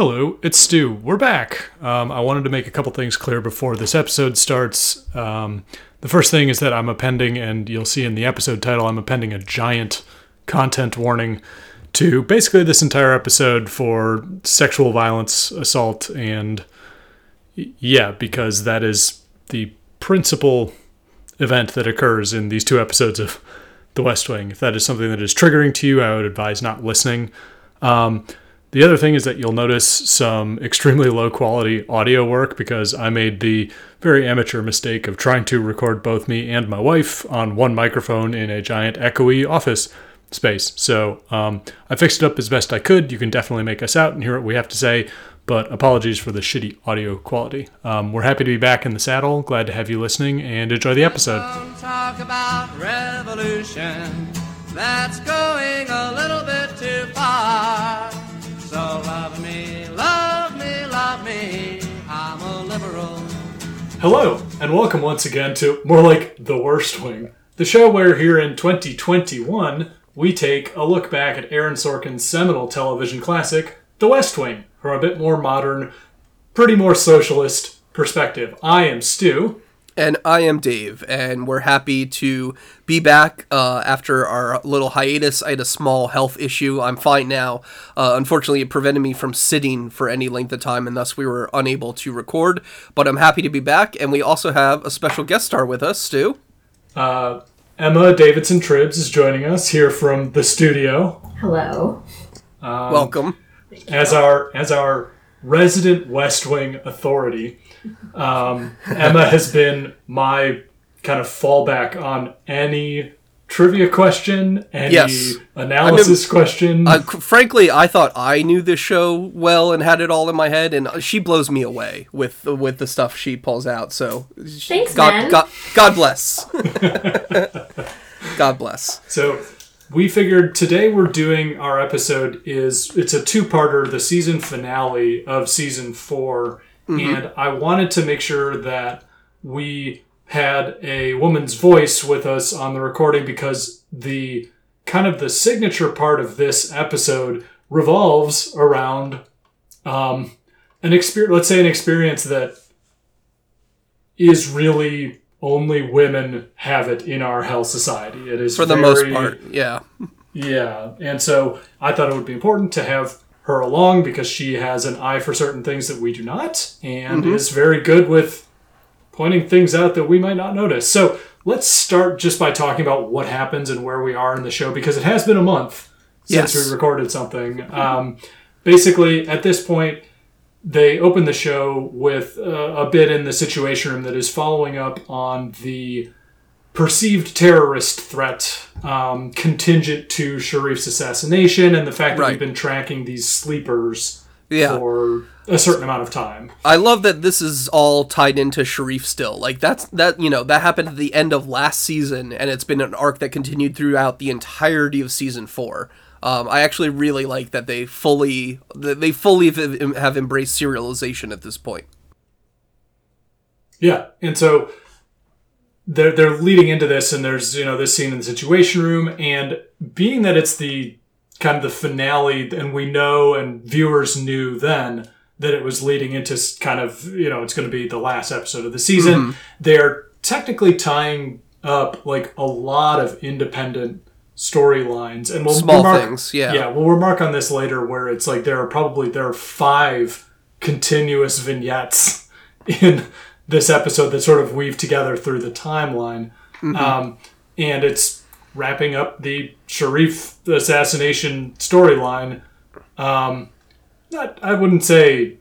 Hello, it's Stu. We're back. Um, I wanted to make a couple things clear before this episode starts. Um, the first thing is that I'm appending, and you'll see in the episode title, I'm appending a giant content warning to basically this entire episode for sexual violence, assault, and yeah, because that is the principal event that occurs in these two episodes of The West Wing. If that is something that is triggering to you, I would advise not listening. Um, the other thing is that you'll notice some extremely low quality audio work because I made the very amateur mistake of trying to record both me and my wife on one microphone in a giant echoey office space. So um, I fixed it up as best I could. You can definitely make us out and hear what we have to say, but apologies for the shitty audio quality. Um, we're happy to be back in the saddle. Glad to have you listening and enjoy the episode. Hello, and welcome once again to more like The Worst Wing, the show where here in 2021 we take a look back at Aaron Sorkin's seminal television classic, The West Wing, from a bit more modern, pretty more socialist perspective. I am Stu. And I am Dave, and we're happy to be back uh, after our little hiatus. I had a small health issue. I'm fine now. Uh, unfortunately, it prevented me from sitting for any length of time, and thus we were unable to record. But I'm happy to be back, and we also have a special guest star with us, Stu. Uh, Emma Davidson Tribbs is joining us here from the studio Hello. Welcome. as our as our resident West Wing authority. Um, Emma has been my kind of fallback on any trivia question, any Yes. analysis question. Uh, frankly, I thought I knew this show well and had it all in my head, and she blows me away with with the stuff she pulls out. So, Thanks, God, man. God, God bless. God bless. So we figured today we're doing our episode is it's a two-parter, the season finale of season 4 and I wanted to make sure that we had a woman's voice with us on the recording because the kind of the signature part of this episode revolves around um, an experience. Let's say an experience that is really only women have it in our hell society. It is For the very- most part, yeah. yeah, and so I thought it would be important to have her along because she has an eye for certain things that we do not, and is very good with pointing things out that we might not notice. So let's start just by talking about what happens and where we are in the show because it has been a month since Yes. we recorded something. Um, basically, at this point, they open the show with uh, a bit in the Situation Room that is following up on the perceived terrorist threat um, contingent to Shareef's assassination and the fact that Right. we've been tracking these sleepers Yeah. for a certain amount of time. I love that this is all tied into Shareef still. Like that's that you know that happened at the end of last season, and it's been an arc that continued throughout the entirety of season four. Um, I actually really like that they fully they fully have embraced serialization at this point. Yeah, and so they're they're leading into this, and there's you know this scene in the Situation Room, and being that it's the kind of the finale, and we know and viewers knew then that it was leading into kind of you know it's going to be the last episode of the season. Mm-hmm. They're technically tying up like a lot of independent storylines, and we'll Small remark- things, yeah. yeah, we'll remark on this later, where it's like there are probably there are five continuous vignettes in this episode that sort of weave together through the timeline, um, and it's wrapping up the Shareef assassination storyline. Um, not, I wouldn't say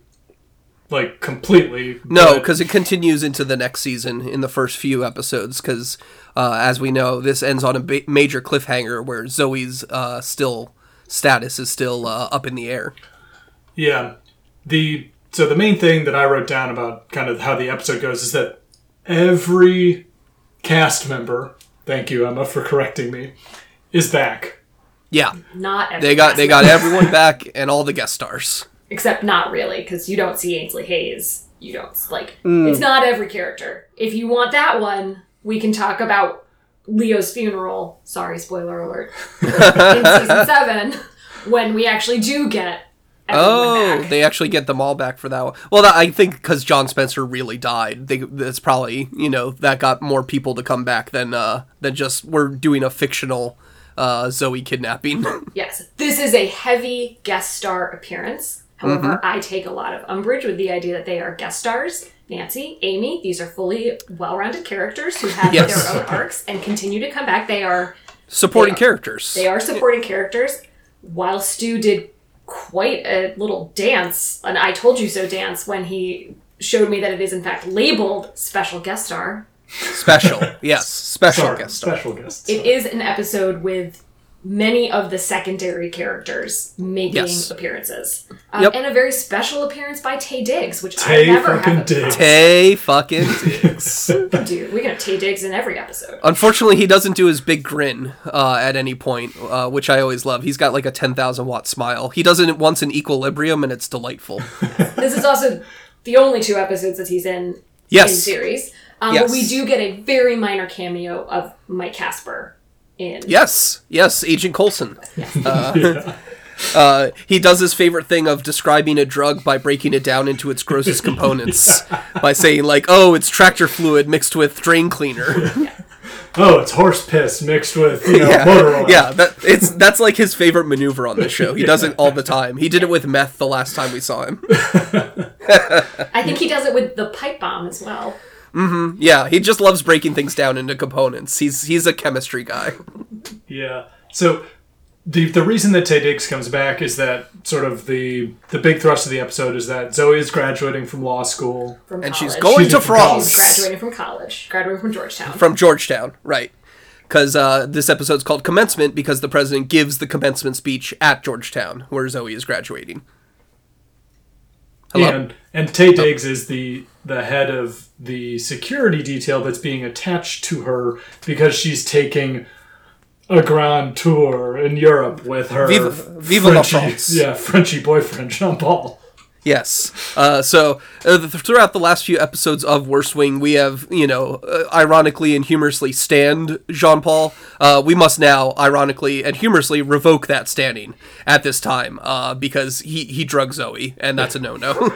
like completely. No, because it continues into the next season in the first few episodes. Because uh, as we know, this ends on a ba- major cliffhanger where Zoe's uh, still status is still uh, up in the air. Yeah. The so the main thing that I wrote down about kind of how the episode goes is that every cast member, thank you Emma for correcting me, is back. Yeah, Not every they got cast they got everyone back and all the guest stars. except not really because you don't see Ainsley Hayes. You don't like Mm. it's not every character. If you want that one, we can talk about Leo's funeral. Sorry, spoiler alert. in season seven, when we actually do get everyone Oh, back. they actually get them all back for that one. Well, that, I think because John Spencer really died, they, that's probably you know that got more people to come back than uh than just we're doing a fictional uh Zoe kidnapping. Yes, this is a heavy guest star appearance. However, Mm-hmm. I take a lot of umbrage with the idea that they are guest stars. Nancy, Amy, these are fully well-rounded characters who have Yes. their own arcs and continue to come back. They are Supporting They are- characters. they are supporting characters. While Stu did quite a little dance, an "I told you so" dance when he showed me that it is in fact labeled special guest star. special. yes, special Sorry, guest star. special guests. It is an episode with many of the secondary characters making Yes. appearances. Um, Yep. And a very special appearance by Taye Diggs, which Taye I never fucking have Diggs. Taye fucking Diggs. Dude, we can have Taye Diggs in every episode. Unfortunately, he doesn't do his big grin uh, at any point, uh, which I always love. He's got like a ten thousand watt smile. He does it once in Equilibrium, and it's delightful. This is also the only two episodes that he's in in Yes. series. Um, Yes. But we do get a very minor cameo of Mike Casper in. Yes, yes, Agent Coulson. Uh, uh, he does his favorite thing of describing a drug by breaking it down into its grossest components by saying like, "Oh, it's tractor fluid mixed with drain cleaner." oh, it's horse piss mixed with you know motor oil. yeah, that it's that's like his favorite maneuver on this show. He does it all the time. He did it with meth the last time we saw him. I think he does it with the pipe bomb as well. Yeah, he just loves breaking things down into components. He's he's a chemistry guy. Yeah. So the the reason that Taye Diggs comes back is that sort of the the big thrust of the episode is that Zoe is graduating from law school. From And she's going She's to in France. She's graduating from college, graduating from Georgetown. from Georgetown, right? Because uh, this episode's called commencement because the president gives the commencement speech at Georgetown, where Zoe is graduating. Hello. And and Taye Diggs is the the head of the security detail that's being attached to her because she's taking a grand tour in Europe with her la Frenchy, France. yeah, Frenchy boyfriend Jean Paul. Yes. Uh, so uh, th- throughout the last few episodes of Worst Wing, we have, you know, uh, ironically and humorously stand Jean Paul. Uh, we must now, ironically and humorously, revoke that standing at this time uh, because he, he drugged Zoe, and that's a no no.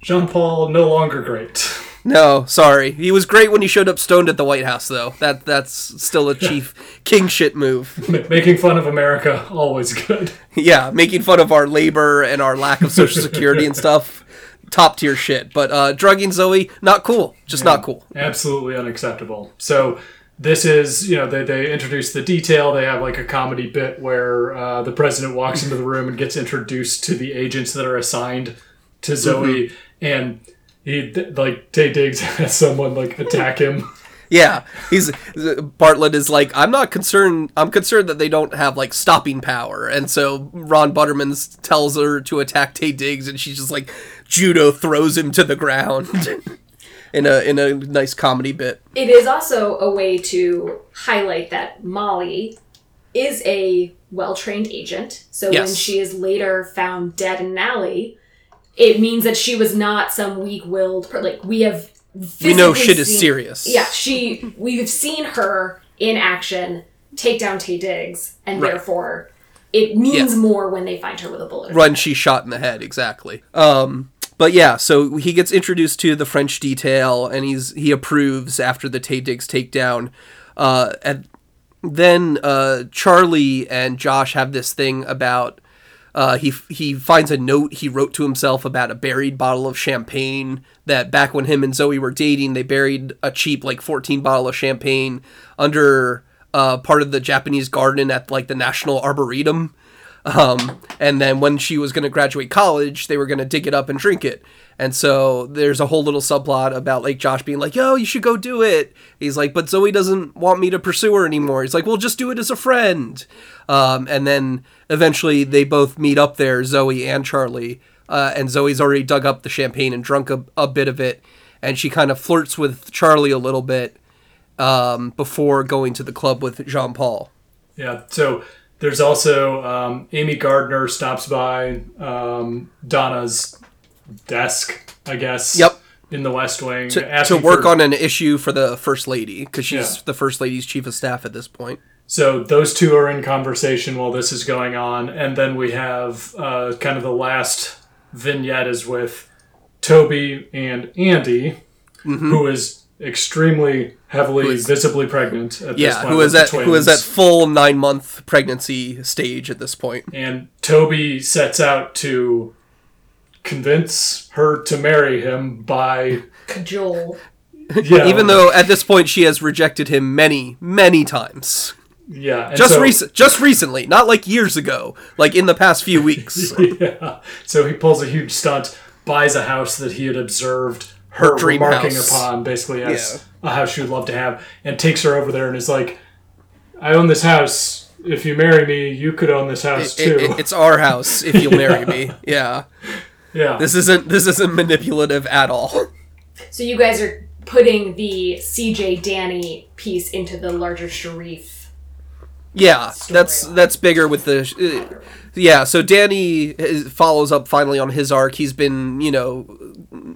Jean Paul no longer great. No, sorry. He was great when he showed up stoned at the White House, though. That That's still a chief king shit move. Ma- Making fun of America always good. yeah, making fun of our labor and our lack of social security and stuff. Top tier shit. But uh, drugging Zoe, not cool. Just not cool. Absolutely unacceptable. So this is, you know, they, they introduce the detail. They have like a comedy bit where uh, the president walks into the room and gets introduced to the agents that are assigned to Zoe, and he like Taye Diggs has someone like attack him. Yeah, he's Bartlet is like, I'm not concerned. I'm concerned that they don't have like stopping power, and so Ron Butterman tells her to attack Taye Diggs, and she's just like, judo throws him to the ground in a in a nice comedy bit. It is also a way to highlight that Molly is a well trained agent. So when she is later found dead in an alley, it means that she was not some weak willed. Like we have. We know shit is serious. Yeah, she. We've seen her in action take down Taye Diggs, and Right. therefore it means Yeah. more when they find her with a bullet. Run, she shot in the head exactly. Um, but yeah, so he gets introduced to the French detail, and he's he approves after the Taye Diggs takedown. Uh, and then uh, Charlie and Josh have this thing about uh, he he finds a note he wrote to himself about a buried bottle of champagne that back when him and Zoe were dating, they buried a cheap like fourteen bottle of champagne under uh, part of the Japanese garden at like the National Arboretum. Um, and then when she was going to graduate college, they were going to dig it up and drink it. And so there's a whole little subplot about like Josh being like, "Yo, you should go do it." He's like, "But Zoe doesn't want me to pursue her anymore." He's like, "Well, just do it as a friend." Um, and then eventually they both meet up there, Zoe and Charlie. Uh, and Zoe's already dug up the champagne and drunk a, a bit of it, and she kind of flirts with Charlie a little bit um, before going to the club with Jean Paul. Yeah. So there's also um, Amy Gardner stops by um, Donna's desk, I guess. Yep. In the West Wing to, to work for- on an issue for the first lady because she's Yeah. the first lady's chief of staff at this point. So those two are in conversation while this is going on, and then we have uh, kind of the last vignette is with Toby and Andy, who is extremely heavily, is- visibly pregnant at this Yeah, point. who with is the at who is at full nine month pregnancy stage at this point. And Toby sets out to convince her to marry him by Cajole. yeah, Even though at this point she has rejected him many, many times. yeah, and Just so, recent, just recently, not like years ago, like in the past few weeks. yeah. So he pulls a huge stunt, buys a house that he had observed her, Her dream remarking house. upon, basically as a house she would love to have, and takes her over there and is like, "I own this house. If you marry me, you could own this house It- too." it- it's our house if you'll marry me. Yeah, yeah, this isn't this isn't manipulative at all. So you guys are putting the CJ Danny piece into the larger Shareef. Yeah, that's Storyline. that's bigger with the. Uh, yeah, so Danny is, follows up finally on his arc. He's been, you know,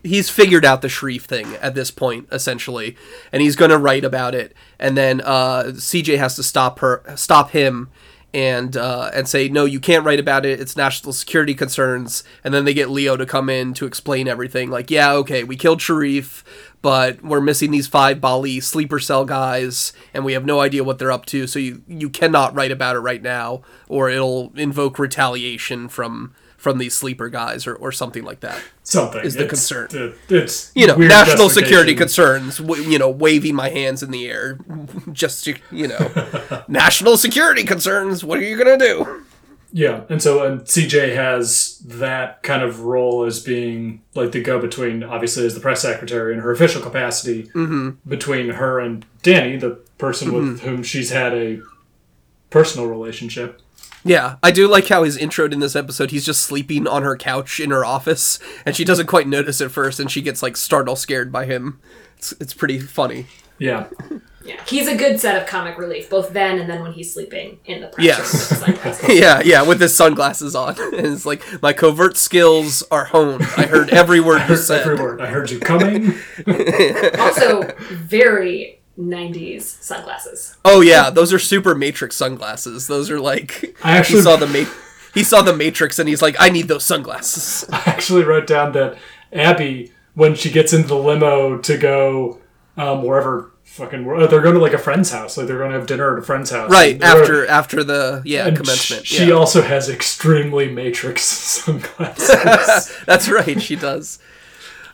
he's figured out the Shareef thing at this point essentially, and he's going to write about it. And then uh, CJ has to stop her, stop him, and uh, and say no, you can't write about it. It's national security concerns. And then they get Leo to come in to explain everything. Like, yeah, okay, we killed Shareef, but we're missing these five Bahji sleeper cell guys, and we have no idea what they're up to. So you you cannot write about it right now, or it'll invoke retaliation from from these sleeper guys, or, or something like that. something is the It's- concern. it's You know, national security concerns. You know, waving my hands in the air, just to, you know, national security concerns. What are you gonna do? Yeah, and so and CJ has that kind of role as being like the go between, obviously as the press secretary in her official capacity, Mm-hmm. between her and Danny, the person with whom she's had a personal relationship. Yeah, I do like how he's introed in this episode. He's just sleeping on her couch in her office, and she doesn't quite notice at first, and she gets like startle scared by him. It's, it's pretty funny. Yeah, Yeah, he's a good set of comic relief, both then and then when he's sleeping in the press. Yes. room with sunglasses. Yeah, yeah, with his sunglasses on, and it's like my covert skills are honed. I heard every word you Heard said. every word. I heard you coming. also, very 90s sunglasses. Oh yeah, those are super Matrix sunglasses. Those are like I actually- he saw the ma- he saw the Matrix, and he's like, I need those sunglasses. I actually wrote down that Abby, when she gets into the limo to go um, wherever fucking where- they're going to like a friend's house, like they're going to have dinner at a friend's house, Right They're- after after the yeah and commencement. She yeah. also has extremely Matrix sunglasses. That's right, she does.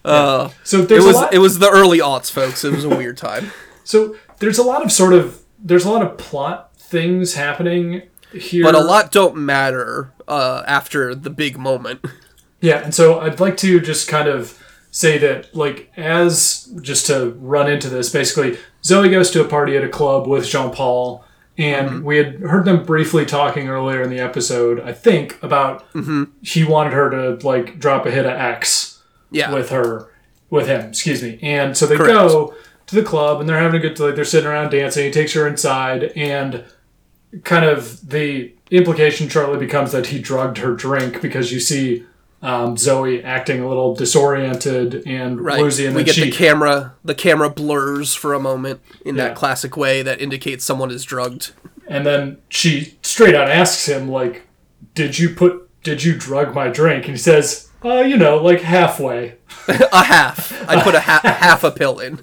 Uh, so it was a lot. it was the early aughts, folks. It was a weird time. So there's a lot of sort of there's a lot of plot things happening here, But a lot don't matter uh, after the big moment. Yeah, and so I'd like to just kind of say that, like, as just to run into this, basically, Zoe goes to a party at a club with Jean Paul, and we had heard them briefly talking earlier in the episode, I think, about he wanted her to, like, drop a hit of X Yeah. with her, with him, excuse me. And so they Correct. go to the club, and they're having a good, like, they're sitting around dancing. He takes her inside, and kind of the implication shortly becomes that he drugged her drink because you see um, Zoe acting a little disoriented and Right. woozy, and we get she the camera the camera blurs for a moment in Yeah. that classic way that indicates someone is drugged. and then she straight out asks him like, "Did you put? Did you drug my drink?" And he says, "Uh, you know, like halfway." a half. I put a ha- half a pill in.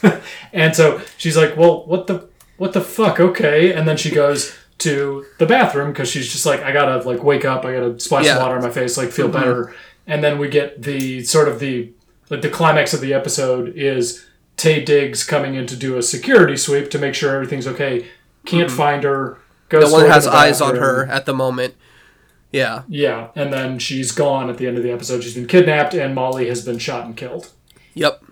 And so she's like, "Well, what the what the fuck? Okay." And then she goes to the bathroom because she's just like, "I gotta like wake up. I gotta splash Yeah. some water on my face, like feel mm-hmm. better." And then we get the sort of the like the climax of the episode is Taye Diggs coming in to do a security sweep to make sure everything's okay. Can't mm-hmm. find her. Goes No one has eyes on her at the moment. Yeah. Yeah, and then she's gone at the end of the episode. She's been kidnapped, and Molly has been shot and killed. Yep.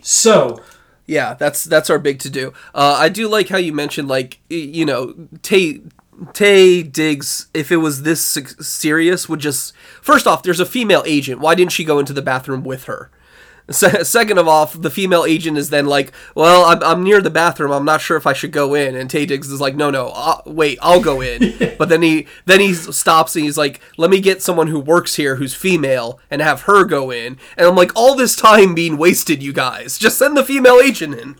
So Yeah, that's that's our big to do. Uh, I do like how you mentioned like you know Taye Taye Diggs. If it was this serious, would just first off, there's a female agent. Why didn't she go into the bathroom with her? Se- second of all, the female agent is then like, "Well, I'm, I'm near the bathroom. I'm not sure if I should go in." And Taye Diggs is like, "No, no, i wait, I'll go in." but then he then he stops and he's like, "Let me get someone who works here who's female and have her go in." And I'm like, "All this time being wasted, you guys. Just send the female agent in."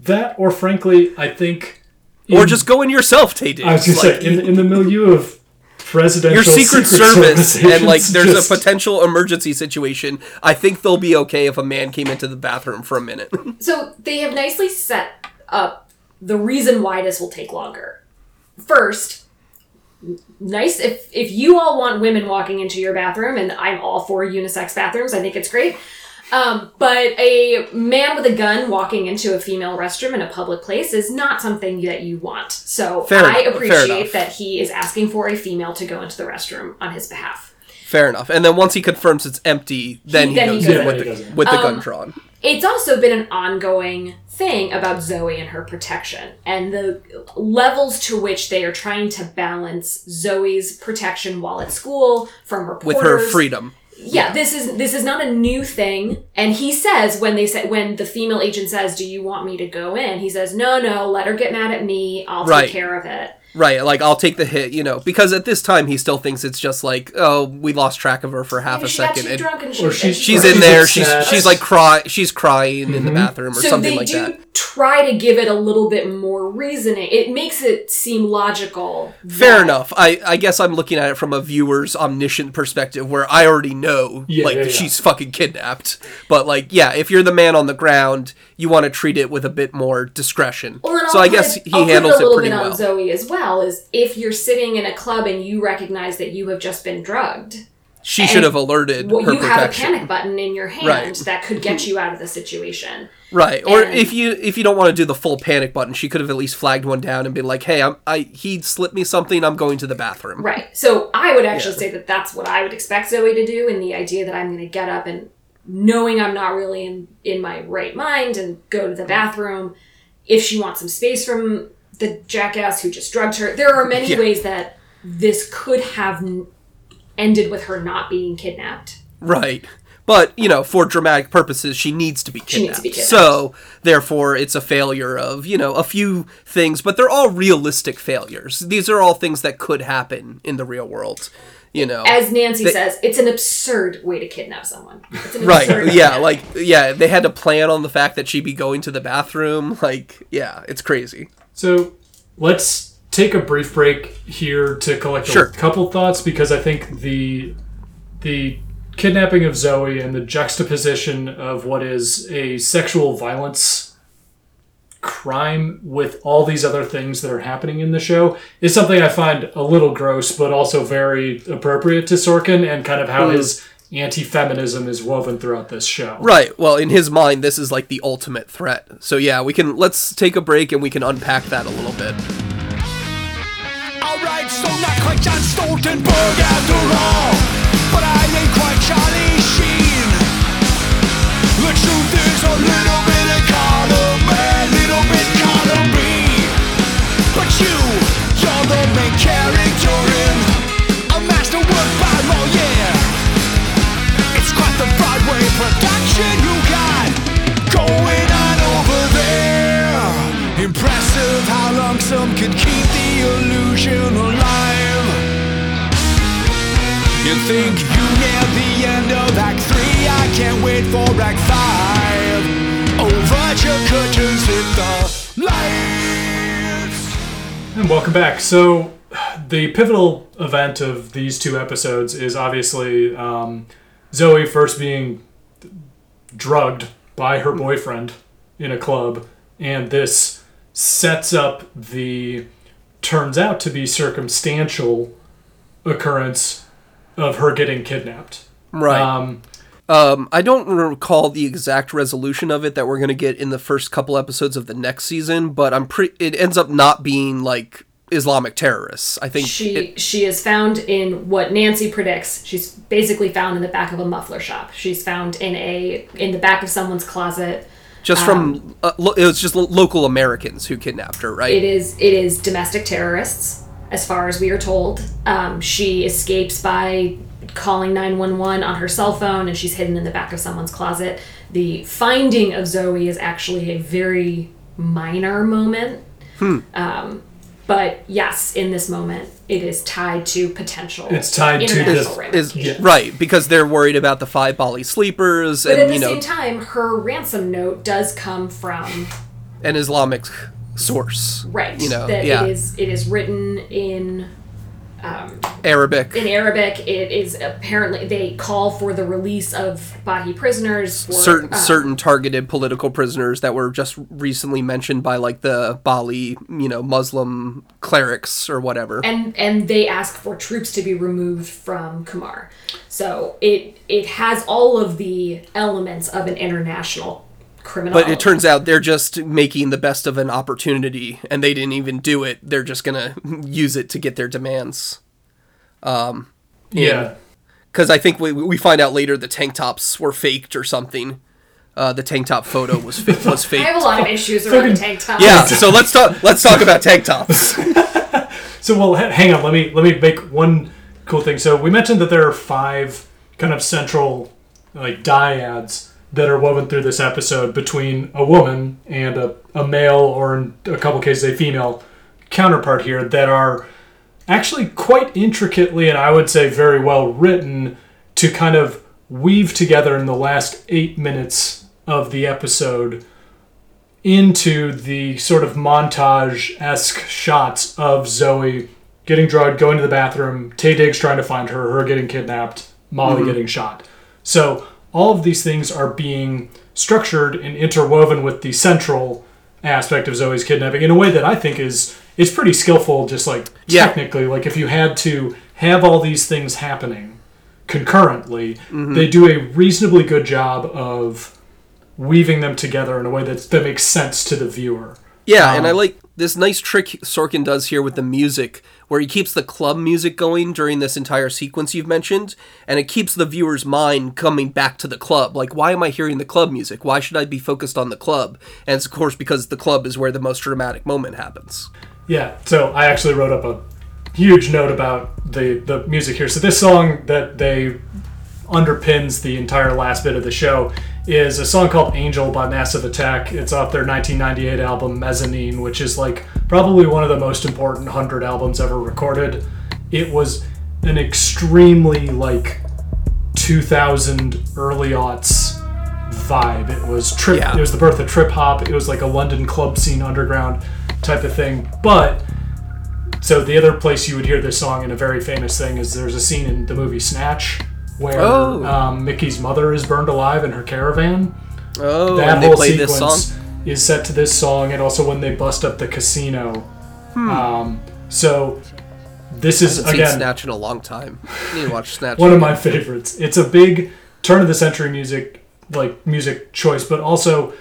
that, or frankly, I think, Or just go in yourself, Taye Diggs. I was gonna Like, say in, in the milieu of presidential your secret, service, and like there's just- a potential emergency situation, I think they'll be okay if a man came into the bathroom for a minute. So they have nicely set up the reason why this will take longer. First, nice if if you all want women walking into your bathroom, and I'm all for unisex bathrooms. I think it's great. Um, but a man with a gun walking into a female restroom in a public place is not something that you want. So Fair I enough, appreciate that he is asking for a female to go into the restroom on his behalf. Fair enough. And then once he confirms it's empty, then he, then he goes goes in in. with the, he goes in. with the Um, gun drawn. it's also been an ongoing thing about Zoe and her protection and the levels to which they are trying to balance Zoe's protection while at school from reporters With her freedom. Yeah, this is this is not a new thing. And he says when they say when the female agent says, "Do you want me to go in?" He says, "No, no, let her get mad at me. I'll Right. take care of it." Right, like I'll take the hit, you know, because at this time he still thinks it's just like, oh, we lost track of her for half Maybe a she got second. too and drunk and she, Or she's- she's in there, she's she's like cry she's crying in the mm-hmm. bathroom or so something they like do that. Try to give it a little bit more reasoning. It makes it seem logical. Fair that- enough. I, I guess I'm looking at it from a viewer's omniscient perspective where I already know Yeah, like yeah, yeah. she's fucking kidnapped. But like yeah, if you're the man on the ground, you want to treat it with a bit more discretion. Well, so I'll I put guess it- he I'll put handles it a little pretty bit well. on Zoe as well. Is if you're sitting in a club and you recognize that you have just been drugged, She should have alerted well, her you have a panic button in your hand Right. that could get you out of the situation. Right. Or if you if you don't want to do the full panic button, she could have at least flagged one down and been like, "Hey, I'm I he slipped me something. I'm going to the bathroom." Right. So I would actually Yeah. say that that's what I would expect Zoe to do, and the idea that I'm going to get up and knowing I'm not really in in my right mind and go to the mm-hmm. bathroom. If she wants some space from the jackass who just drugged her, there are many Yeah. ways that this could have ended with her not being kidnapped. Right. But, you know, for dramatic purposes, she needs to be kidnapped. She needs to be kidnapped. So, therefore, it's a failure of, you know, a few things, but they're all realistic failures. These are all things that could happen in the real world, you know. As Nancy They- says, it's an absurd way to kidnap someone. It's an right. absurd Yeah, idea. like yeah, they had to plan on the fact that she'd be going to the bathroom. Like, yeah, it's crazy. So let's take a brief break here to collect Sure. a couple thoughts because I think the the kidnapping of Zoe and the juxtaposition of what is a sexual violence crime with all these other things that are happening in the show is something I find a little gross, but also very appropriate to Sorkin and kind of how mm-hmm. his anti-feminism is woven throughout this show. Right. Well, in his mind, this is like the ultimate threat. So yeah, we can let's take a break and we can unpack that a little bit. So John Stoltenberg after all But I ain't quite Charlie Sheen. The truth is a little bit of column A, little bit column B. But you, you're the main character in A masterwork by Moliere It's quite the Broadway production you got Going on over there. Impressive how long some can keep the illusion alive You think you near the end of Act 3 I can't wait for Act 5 Overture curtains hit the lights. And welcome back. So, the pivotal event of these two episodes is obviously um, Zoe first being drugged by her boyfriend in a club, and this sets up the turns out to be circumstantial occurrence of her getting kidnapped. Right. Um, Um, I don't recall the exact resolution of it that we're gonna get in the first couple episodes of the next season, but I'm pretty. It ends up not being like Islamic terrorists. I think She it- she is found in what Nancy predicts. She's basically found in the back of a muffler shop. She's found in a in the back of someone's closet. just from uh, lo- it was just lo- local Americans who kidnapped her, right? It is it is domestic terrorists, as far as we are told. Um, she escapes by calling nine one one on her cell phone, and she's hidden in the back of someone's closet. The finding of Zoe is actually a very minor moment. Um, but yes, in this moment, it is tied to potential. It's tied to this, is ramifications. right because they're worried about the five Bahji sleepers But at and the you know same time, her ransom note does come from an Islamic source. right. You know, that yeah. it is it is written in um, Arabic. in Arabic, it is apparently they call for the release of Bahji prisoners. For, certain uh, certain targeted political prisoners that were just recently mentioned by like the Bahji, you know, Muslim clerics or whatever. and and they ask for troops to be removed from Qumar. So it it has all of the elements of an international criminal. but it turns out they're just making the best of an opportunity and they didn't even do it. They're just going to use it to get their demands. Yeah. Cuz I think we we find out later the tank tops were faked or something. Uh, the tank top photo was fa- was I have a lot of issues around the tank tops. Yeah, so let's talk let's talk about tank tops. So well, ha- hang on. Let me let me make one cool thing. So we mentioned that there are five kind of central like dyads that are woven through this episode between a woman and a, a male, or in a couple cases a female counterpart here that are actually quite intricately and I would say very well written to kind of weave together in the last eight minutes of the episode into the sort of montage esque shots of Zoe getting drugged, going to the bathroom, Taye Diggs trying to find her, her getting kidnapped, Molly mm-hmm. getting shot. So all of these things are being structured and interwoven with the central aspect of Zoe's kidnapping in a way that I think is is pretty skillful just like Yeah. technically. Like if you had to have all these things happening concurrently they do a reasonably good job of weaving them together in a way that, that makes sense to the viewer. Yeah, and I Um, like this nice trick Sorkin does here with the music, where he keeps the club music going during this entire sequence you've mentioned, and it keeps the viewer's mind coming back to the club. Like, why am I hearing the club music? Why should I be focused on the club? And it's, of course, because the club is where the most dramatic moment happens. Yeah, so I actually wrote up a huge note about the the music here. So this song that they underpins the entire last bit of the show is a song called Angel by Massive Attack. It's off their 1998 album Mezzanine, which is like probably one of the most important 100 albums ever recorded. It was an extremely like 2000 early aughts vibe. It was trip. Yeah. It was the birth of trip hop. It was like a London club scene underground type of thing. But so the other place you would hear this song in a very famous thing is there's a scene in the movie Snatch where Oh. um, Mickey's mother is burned alive in her caravan. Oh, That and they whole sequence song. Is set to this song, and also when they bust up the casino. Hmm. Um, so this is again Snatch in a long time. Need to watch Snatch. one of my favorites. It's a big turn of the century music like music choice, but also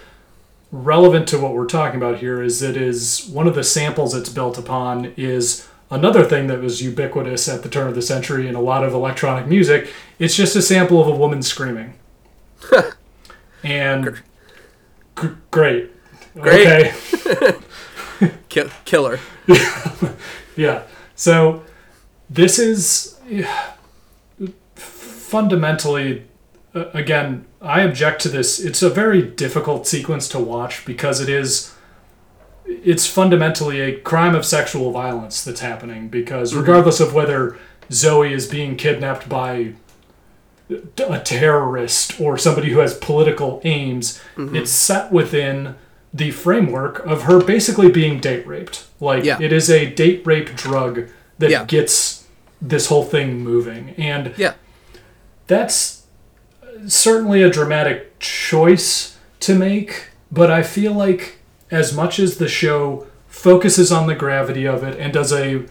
relevant to what we're talking about here is it is one of the samples it's built upon is another thing that was ubiquitous at the turn of the century in a lot of electronic music. It's just a sample of a woman screaming. and g- great. Great. Okay. Ki- killer. Yeah. So this is fundamentally again, I object to this. It's a very difficult sequence to watch because it is it's fundamentally a crime of sexual violence that's happening because mm-hmm. regardless of whether Zoe is being kidnapped by a terrorist or somebody who has political aims, mm-hmm. it's set within the framework of her basically being date raped. Like Yeah. it is a date rape drug that Yeah. gets this whole thing moving. And Yeah. that's certainly a dramatic choice to make, but I feel like as much as the show focuses on the gravity of it and does a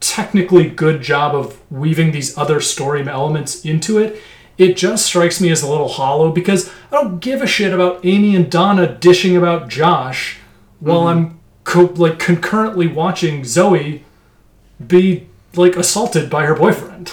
technically good job of weaving these other story elements into it, it just strikes me as a little hollow because I don't give a shit about Amy and Donna dishing about Josh while I'm co- like concurrently watching Zoe be like assaulted by her boyfriend.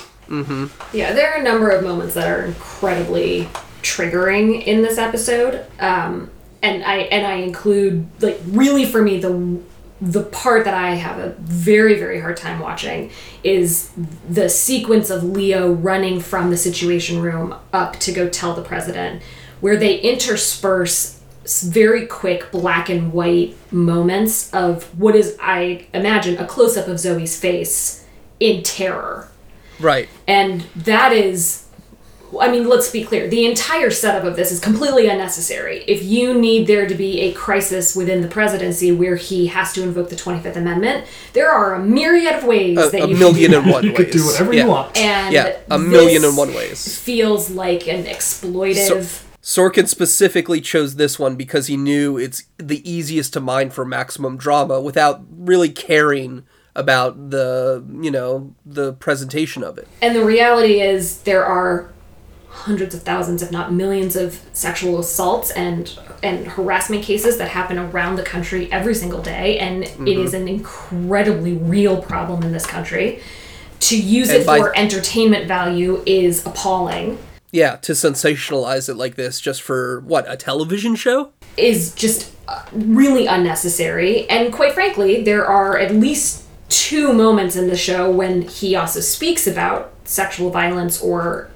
Yeah, there are a number of moments that are incredibly triggering in this episode, um, and I and I include like really for me the the part that I have a very very hard time watching is the sequence of Leo running from the Situation Room up to go tell the president, where they intersperse very quick black and white moments of what is I imagine a close up of Zoe's face in terror Right. and that is I mean, let's be clear. The entire setup of this is completely unnecessary. If you need there to be a crisis within the presidency where he has to invoke the 25th Amendment, there are a myriad of ways A, that a you million can and one you ways. could do whatever yeah. you want. And Yeah, a million this and one ways. Feels like an exploitive. Sorkin specifically chose this one because he knew it's the easiest to mine for maximum drama without really caring about the, you know, the presentation of it. And the reality is, there are hundreds of thousands, if not millions, of sexual assaults and and harassment cases that happen around the country every single day, and it Mm-hmm. is an incredibly real problem in this country. To use it by- for entertainment value is appalling. Yeah, to sensationalize it like this just for what, a television show? Is just uh, really unnecessary, and quite frankly, there are at least two moments in the show when he also speaks about sexual violence or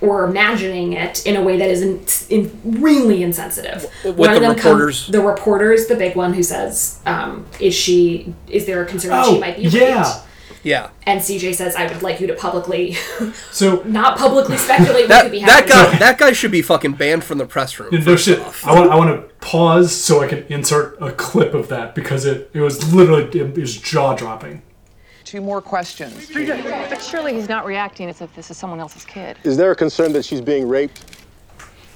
or imagining it in a way that is in, in really insensitive. With One of the them come- reporters. the reporters, the big one who says, um, "Is she? Is there a concern that Oh, she might be yeah. raped?" Yeah. And CJ says, "I would like you to publicly, So not publicly speculate what That could be happening." that happening." guy that guy should be fucking banned from the press room. no shit. off. I want I want to pause so I can insert a clip of that because it it was literally it was jaw dropping. Two more questions. But surely he's not reacting as if this is someone else's kid. Is there a concern that she's being raped?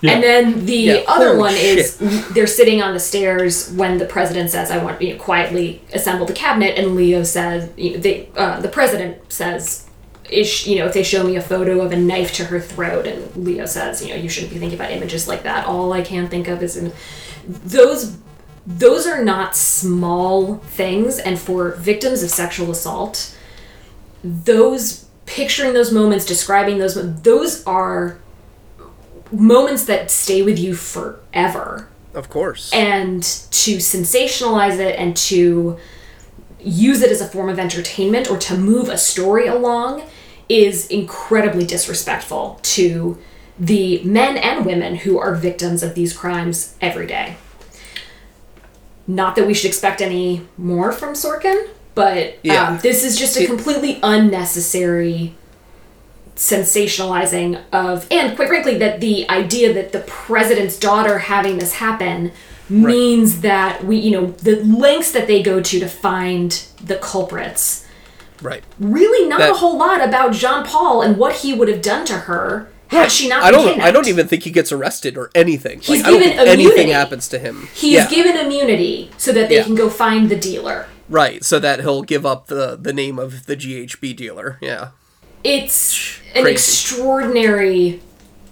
Yeah. And then the Yeah, other holy one is they're sitting on the stairs when the president says, "I want you know, quietly assemble the cabinet," and Leo says, you know, they, uh, "The president says." Is you know if they show me a photo of a knife to her throat and Leo says you know you shouldn't be thinking about images like that all I can think of is in those those are not small things and for victims of sexual assault those picturing those moments describing those moments, those are moments that stay with you forever Of course. and to sensationalize it and to use it as a form of entertainment or to move a story along is incredibly disrespectful to the men and women who are victims of these crimes every day. Not that we should expect any more from Sorkin, but Yeah. um, this is just a completely unnecessary sensationalizing of and quite frankly that the idea that the president's daughter having this happen means that we you know the lengths that they go to to find the culprits right. really not That- a whole lot about Jean Paul and what he would have done to her had she not I been don't kidnapped. I don't even think he gets arrested or anything. He's like, I don't given think anything happens to him. He's yeah. given immunity so that they Yeah. can go find the dealer. Right, so that he'll give up the the name of the GHB dealer. Yeah. It's an Crazy. extraordinary,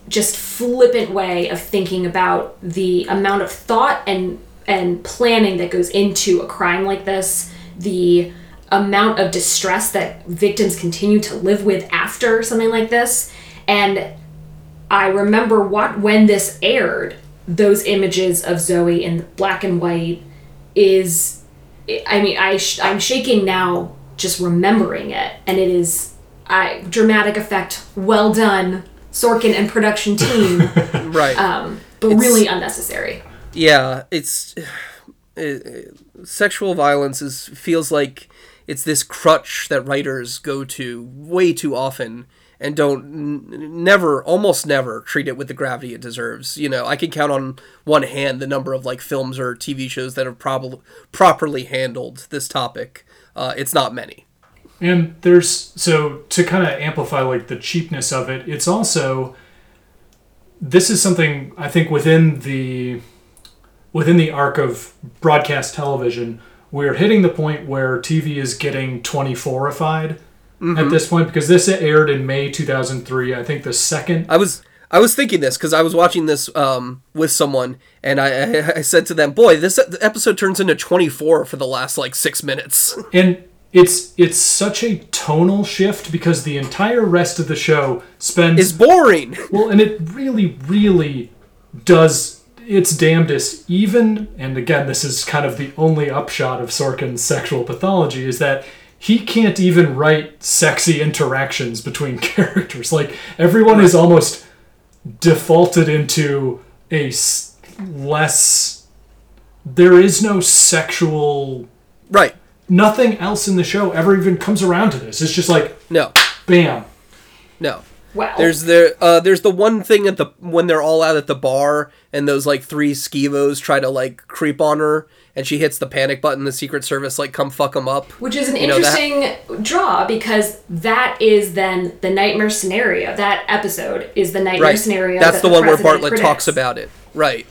just flippant way of thinking about the amount of thought and and planning that goes into a crime like this. The amount of distress that victims continue to live with after something like this, and I remember what when this aired, those images of Zoe in black and white is I mean I sh- I'm shaking now just remembering it and it is I dramatic effect well done Sorkin and production team Right. um, but really unnecessary. yeah, it's uh, sexual violence is feels like it's this crutch that writers go to way too often and don't n- never almost never treat it with the gravity it deserves. You know i can count on one hand the number of like films or tv shows that have probably properly handled this topic. Uh, it's not many. And there's so to kind of amplify like the cheapness of it, it's also this is something I think within the within the arc of broadcast television, we're hitting the point where TV is getting 24ified at this point because this aired in May 2003. I think the second I was I was thinking this because I was watching this um, with someone, and I, I I said to them, "Boy, this episode turns into 24 for the last like six minutes." and it's it's such a tonal shift because the entire rest of the show spends It's boring. Well, and it really, really does its damnedest, even, and again, this is kind of the only upshot of Sorkin's sexual pathology, is that he can't even write sexy interactions between characters. Like, everyone is almost defaulted into a s- less. There is no sexual. Right. Nothing else in the show ever even comes around to this. It's just like, No. bam. No. Well- there's the uh, there's the one thing at the when they're all out at the bar and those like three skivos try to like creep on her and she hits the panic button. The Secret Service like come fuck them up. Which is an You interesting draw because that is then the nightmare scenario. That episode is the nightmare right. scenario. That's that the, one where Bartlet talks about it. Right.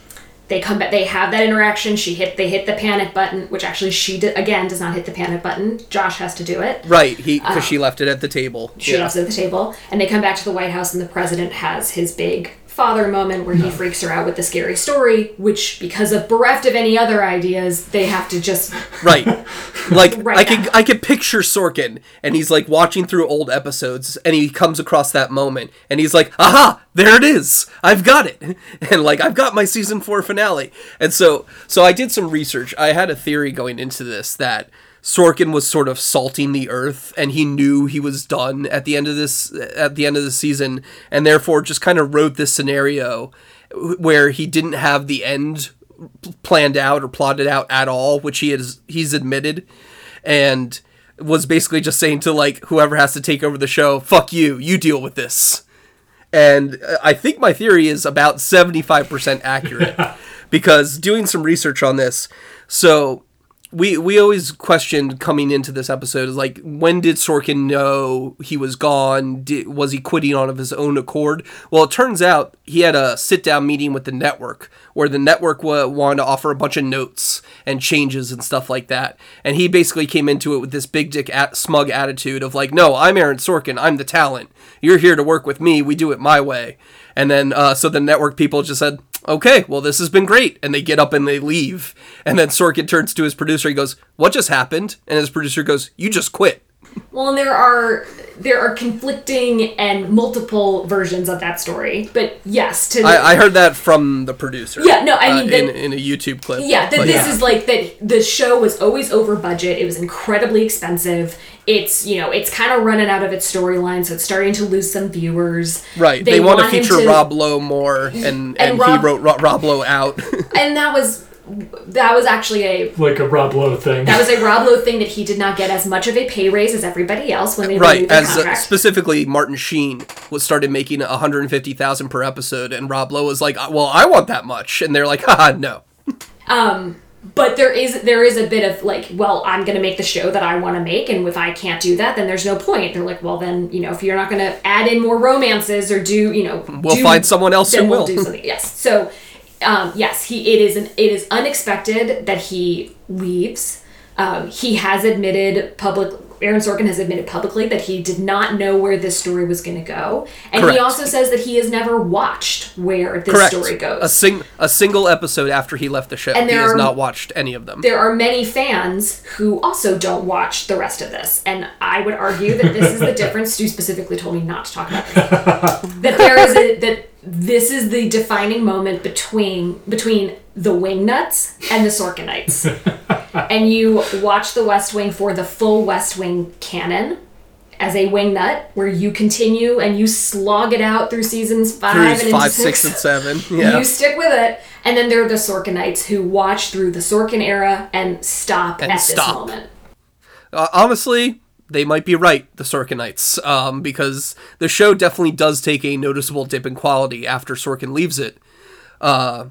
They come back. They have that interaction. She hit. They hit the panic button, which actually she again does not hit the panic button. Josh has to do it. Right. He because she um, left it at the table. She Yeah. left it at the table, and they come back to the White House, and the president has his big father moment where he freaks her out with the scary story, which because of bereft of any other ideas, they have to just Right. Like Right I could. I could picture Sorkin and he's like watching through old episodes and he comes across that moment and he's like, "Aha, there it is. I've got it." And like I've got my season 4 finale. And so so I did some research. I had a theory going into this that Sorkin was sort of salting the earth and he knew he was done at the end of this at the end of the season and therefore just kind of wrote this scenario where he didn't have the end planned out or plotted out at all, which he has he's admitted, and was basically just saying to like whoever has to take over the show, "Fuck you, you deal with this." And uh, I think my theory is about seventy five percent accurate because doing some research on this, so. We, we always questioned coming into this episode is like when did Sorkin know he was gone? Did, was he quitting on of his own accord? Well, it turns out he had a sit down meeting with the network where the network wa- wanted to offer a bunch of notes and changes and stuff like that. And he basically came into it with this big dick at, smug attitude of like, no, I'm Aaron Sorkin. I'm the talent. You're here to work with me. We do it my way. And then, uh, so the network people just said, okay, well, this has been great. And they get up and they leave. And then Sorkin turns to his producer. He goes, what just happened? And his producer goes, you just quit. Well, and there are there are conflicting and multiple versions of that story. But yes, to I, I heard that from the producer. Yeah, no, I mean, uh, in, the- in a YouTube clip. yeah, that this is like that. The show was always over budget. It was incredibly expensive. It's you know it's kind of running out of its storyline, so it's starting to lose some viewers. Right. They, want to him feature Rob Lowe more, and, and, Rob- he wrote Ro- Rob Lowe out. and that was that was actually a Like a Rob Lowe thing. that was a Rob Lowe thing that he did not get as much of a pay raise as everybody else when they right. As uh, contract. specifically Martin Sheen was started making 150,000 per episode, and Rob Lowe was like, "Well, I want that much," and they're like, "Haha, no." But there is there is a bit of like well i'm going to make the show that i want to make and if i can't do that then there's no point. They're like well then you know if you're not going to add in more romances or do you know We'll do- find someone else who we'll will. do something. Yes. So um, yes he it is an it is unexpected that he leaves um, he has admitted public Aaron Sorkin has admitted publicly that he did not know where this story was going to go, and Correct. he also says that he has never watched where this Correct. story goes. A sing a single episode after he left the show. And he has are- not watched any of them. there are many fans who also don't watch the rest of this, and I would argue that this is the difference. Stu specifically told me not to talk about this. that there is a that this is the defining moment between between the Wingnuts and the Sorkinites, and you watch The West Wing for the full West Wing canon. As a wingnut, where you continue and you slog it out through seasons five Through and six, and seven. Yeah. you stick with it. And then there are the Sorkinites who watch through the Sorkin era and stop And at stop. this moment. Uh, honestly, they might be right, the Sorkinites, um, because the show definitely does take a noticeable dip in quality after Sorkin leaves it. Uh,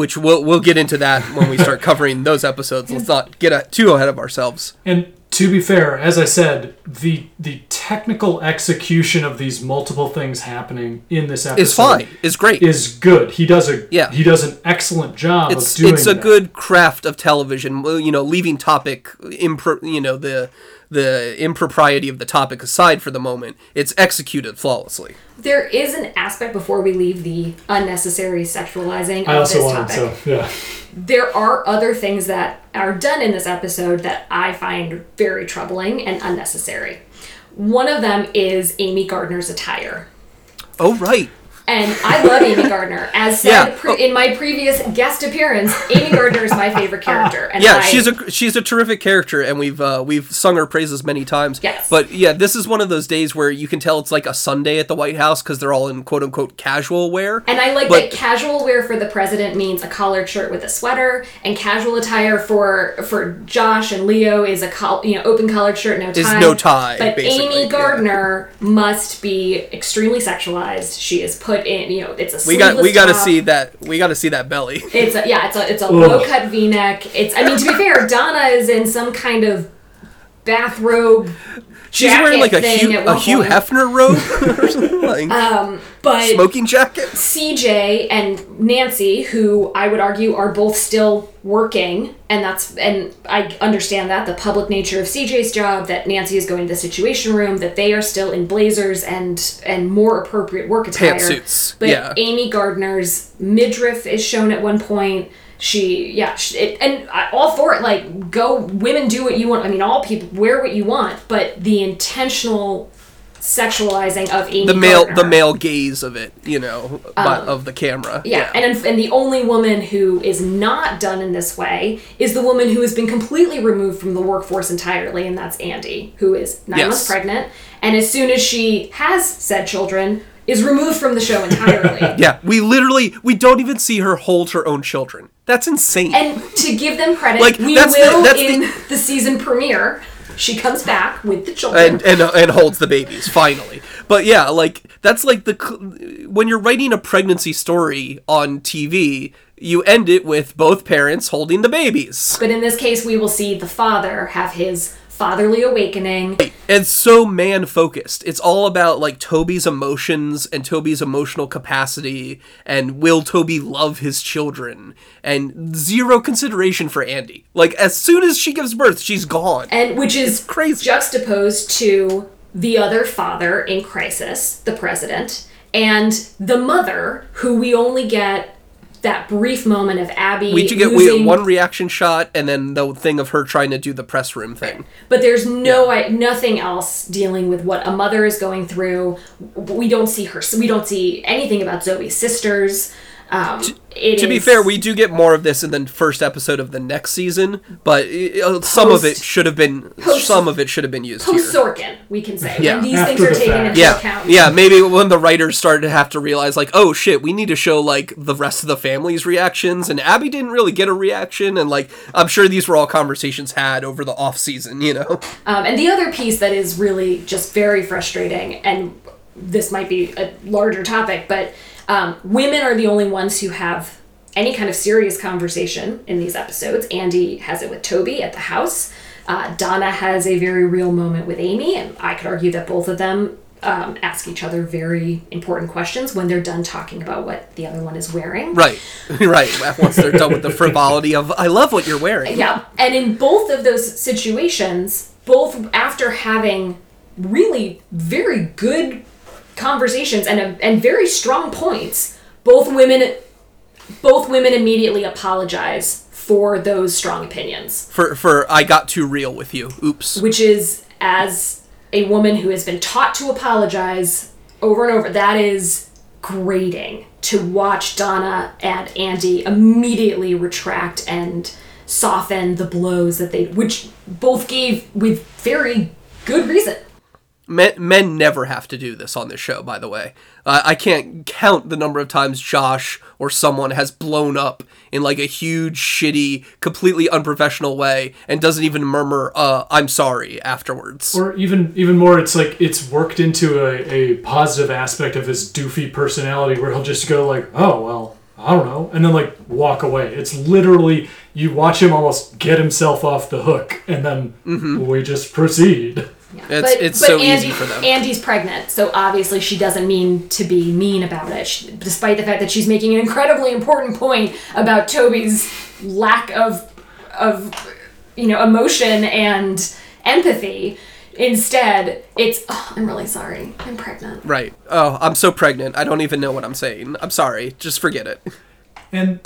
which we'll we'll get into that when we start covering those episodes. Let's not get too ahead of ourselves. And to be fair, as I said, the the technical execution of these multiple things happening in this episode is fine. It's great. Is good. He does a Yeah. he does an excellent job it's of doing it's a that. good craft of television. well, You know, leaving topic impro, you know the the impropriety of the topic aside for the moment. It's executed flawlessly. There is an aspect before we leave the unnecessary sexualizing I of also this wanted topic. so yeah. There are other things that are done in this episode that I find very troubling and unnecessary. One of them is Amy Gardner's attire. Oh right. And I love Amy Gardner. As said Yeah. pre- in my previous guest appearance, Amy Gardner is my favorite character. And yeah, I, she's a she's a terrific character, and we've uh, we've sung her praises many times. Yes. But yeah, this is one of those days where you can tell it's like a Sunday at the White House because they're all in quote unquote casual wear. And I like But- that casual wear for the president means a collared shirt with a sweater, and casual attire for for Josh and Leo is a you know open collared shirt, no tie. Is no tie, But Amy yeah. Gardner must be extremely sexualized. She is put in you know it's a We got we got to see that we got to see that belly. It's a, yeah, it's a it's a low cut V neck. It's I mean to be fair, Donna is in some kind of bathrobe. She's wearing like a Hugh a Hugh. Hefner robe or something like um, but smoking jacket. CJ and Nancy, who I would argue are both still working, and that's and I understand that the public nature of CJ's job, that Nancy is going to the Situation Room, that they are still in blazers and and more appropriate work attire. Pantsuits, But yeah. Amy Gardner's midriff is shown at one point. She yeah, she, it, and I, all for it. Like go, women do what you want. I mean, all people wear what you want, but the intentional sexualizing of Amy The male Gardner. the male gaze of it, you know, but of the camera. Um, Yeah, and and the only woman who is not done in this way is the woman who has been completely removed from the workforce entirely, and that's Andy, who is nine Yes. months pregnant, and as soon as she has said children, is removed from the show entirely. yeah, we literally we don't even see her hold her own children. That's insane. And to give them credit, Like, we that's the- will that's in the- the... season premiere. She comes back with the children. and and uh, and holds the babies finally. But yeah, like that's like the when you're writing a pregnancy story on TV, you end it with both parents holding the babies. but in this case, we will see the father have his fatherly awakening. It's so man focused. It's all about like Toby's emotions and Toby's emotional capacity and will Toby love his children and zero consideration for Andy. Like as soon as she gives birth, she's gone. and which is crazy. juxtaposed to the other father in crisis, the president, and the mother, who we only get that brief moment of Abby we do get losing, we, one reaction shot and then the thing of her trying to do the press room thing. but there's no I, nothing else dealing with what a mother is going through. We don't see her. We don't see anything about Zoe's sisters. Um, it To be fair, we do get more of this in the first episode of the next season, but uh, some of it should have been post- some of it should have been used post here. Sorkin, we can say Yeah. when these After things are the taken fact. into Yeah, account. yeah. Maybe when the writers started to have to realize, like, oh shit, we need to show like the rest of the family's reactions, and Abby didn't really get a reaction, and like I'm sure these were all conversations had over the off season, you know. Um, and the other piece that is really just very frustrating, and this might be a larger topic, but um, women are the only ones who have any kind of serious conversation in these episodes. Andy has it with Toby at the house. Uh, Donna has a very real moment with Amy, and I could argue that both of them um, ask each other very important questions when they're done talking about what the other one is wearing. Right, right. Once they're done with the frivolity of, I love what you're wearing. Yeah, and in both of those situations, both after having really very good conversations and and very strong points, both women both women immediately apologize for those strong opinions, For for I got too real with you. Oops. which is as a woman who has been taught to apologize over and over, that is grating to watch Donna and Andy immediately retract and soften the blows that they which both gave with very good reason. Men, men never have to do this on this show, by the way. Uh, I can't count the number of times Josh or someone has blown up in like a huge, shitty, completely unprofessional way and doesn't even murmur, uh, I'm sorry afterwards. Or even even more, it's like it's worked into a, a positive aspect of his doofy personality where he'll just go like, oh well, I don't know, and then like walk away. It's literally you watch him almost get himself off the hook, and then mm-hmm. we just proceed. It's, it's so easy for them. Andy's pregnant, so obviously she doesn't mean to be mean about it, she, despite the fact that she's making an incredibly important point about Toby's lack of of you know emotion and empathy. Instead, it's oh, I'm really sorry. I'm pregnant. right. Oh, I'm so pregnant. I don't even know what I'm saying. I'm sorry. Just forget it. And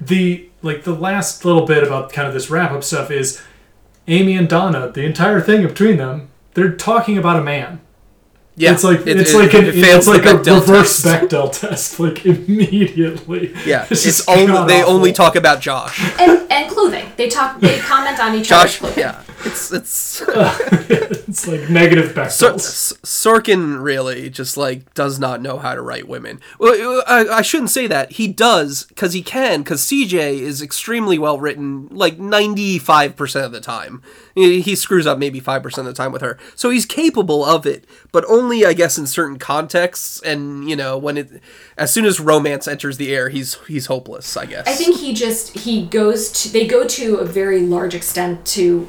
the like the last little bit about kind of this wrap up stuff is Amy and Donna, the entire thing between them, they're talking about a man. Yeah, it's like it- it's it- like an, it it's fails the like a Bechdel reverse test. Bechdel test, like immediately. Yeah, This it's is only they awful. only talk about Josh. and and clothing. They talk. They comment on each other's Josh, clothing. yeah, it's it's It's like negative Sor- Bechdels. S- Sorkin really just like does not know how to write women. Well, I, I shouldn't say that. He does because he can. Because CJ is extremely well written, like ninety five percent of the time. He, he screws up maybe five percent of the time with her, so he's capable of it, but only I guess in certain contexts. And you know when it, as soon as romance enters the air, he's he's hopeless. I guess. I think he just he goes to they go to a very large extent to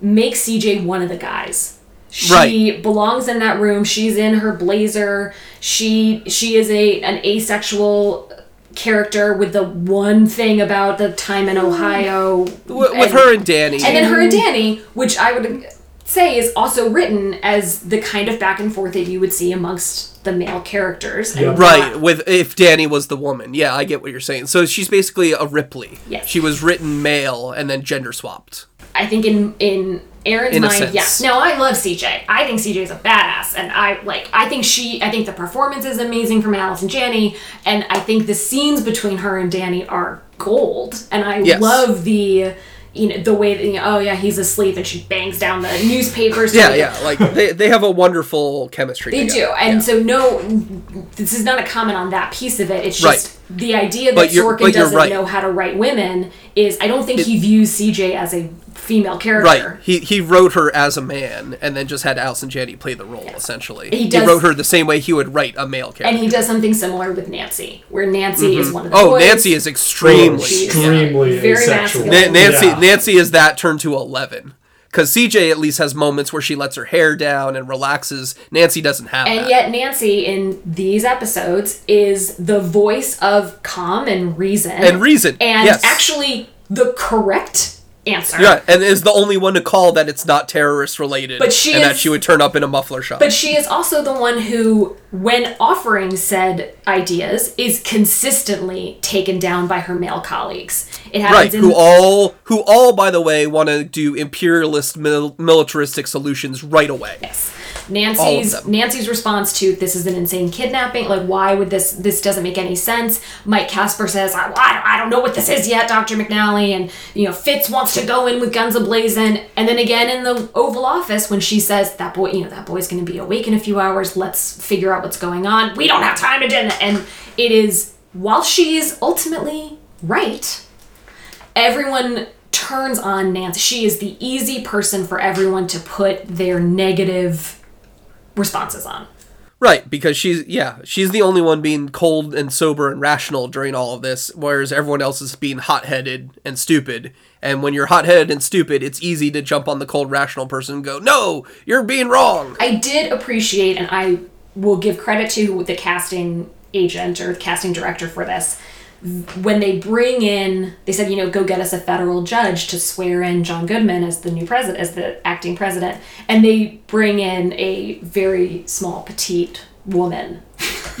make CJ one of the guys. She Right. belongs in that room. She's in her blazer. She she is a an asexual character with the one thing about the time in Ohio with, with her and Danny. and then her and Danny, which I would say is also written as the kind of back and forth that you would see amongst the male characters. and Right, with if Danny was the woman. Yeah, I get what you're saying. So she's basically a Ripley. Yes. She was written male and then gender swapped. I think in in Aaron's In mind, yes. No, I love CJ. I think CJ is a badass, and I like. I think she. I think the performance is amazing from Allison Janney, and I think the scenes between her and Danny are gold. And I Yes. love the. You know the way that you know, oh yeah he's asleep and she bangs down the newspapers. Yeah, yeah. Like they, they have a wonderful chemistry. They together. do, and Yeah. so no, this is not a comment on that piece of it. It's Right. Just the idea that But Sorkin doesn't right. know how to write women. Is I don't think he views CJ as a female character. Right. He he wrote her as a man and then just had Allison Janney play the role essentially. He He, wrote her the same way he would write a male character. And he does something similar with Nancy, where Nancy is mm-hmm. one of the oh, boys. Nancy is extremely She's extremely very asexual. Na- Nancy Yeah. Nancy is that turned to 11. Cuz CJ at least has moments where she lets her hair down and relaxes. Nancy doesn't have And that. yet Nancy in these episodes is the voice of calm and reason. And reason, And yes. actually the correct answer. yeah, and is the only one to call that it's not terrorist related But she and that is- she would turn up in a muffler shop. But she is also the one who, when offering said ideas, is consistently taken down by her male colleagues. It happens right, in who all who all by the way want to do imperialist mil- militaristic solutions right away. Yes. Nancy's. Nancy's response to this is an insane kidnapping. Like, why would this? This doesn't make any sense. Mike Casper says, I, I, don't, I don't know what this is yet, Doctor McNally. And you know, Fitz wants to go in with guns ablazing. And then again in the Oval Office when she says that boy, you know, that boy's going to be awake in a few hours. Let's figure out what's going on. We don't have time to do that. And it is while she's ultimately right, everyone turns on Nancy. She is the easy person for everyone to put their negative responses on. Right, because she's yeah, she's the only one being cold and sober and rational during all of this, whereas everyone else is being hot-headed and stupid. And when you're hot-headed and stupid, it's easy to jump on the cold rational person and go, "No, you're being wrong." I did appreciate, and I will give credit to the casting agent or the casting director for this. When they bring in, they said, you know, go get us a federal judge to swear in John Goodman as the new president, as the acting president, and they bring in a very small, petite woman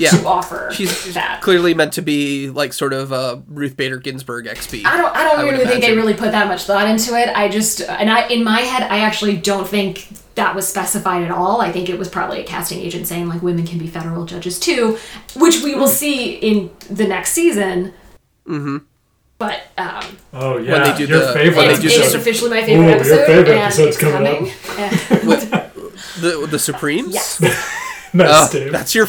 Yeah. to offer She's that. clearly meant to be like sort of a Ruth Bader Ginsburg XP. I don't. I don't I would really think they really put that much thought into it. I just and I in my head I actually don't think that was specified at all. I think it was probably a casting agent saying like women can be federal judges too, which we will see in the next season. Mm-hmm. But um, Oh yeah, they do your the- favorite when they it's, it's episode. officially my favorite Ooh, your episode, favorite and episode's it's coming coming. Uh, the the Supremes. yes, Nice, Oh, Dave. that's your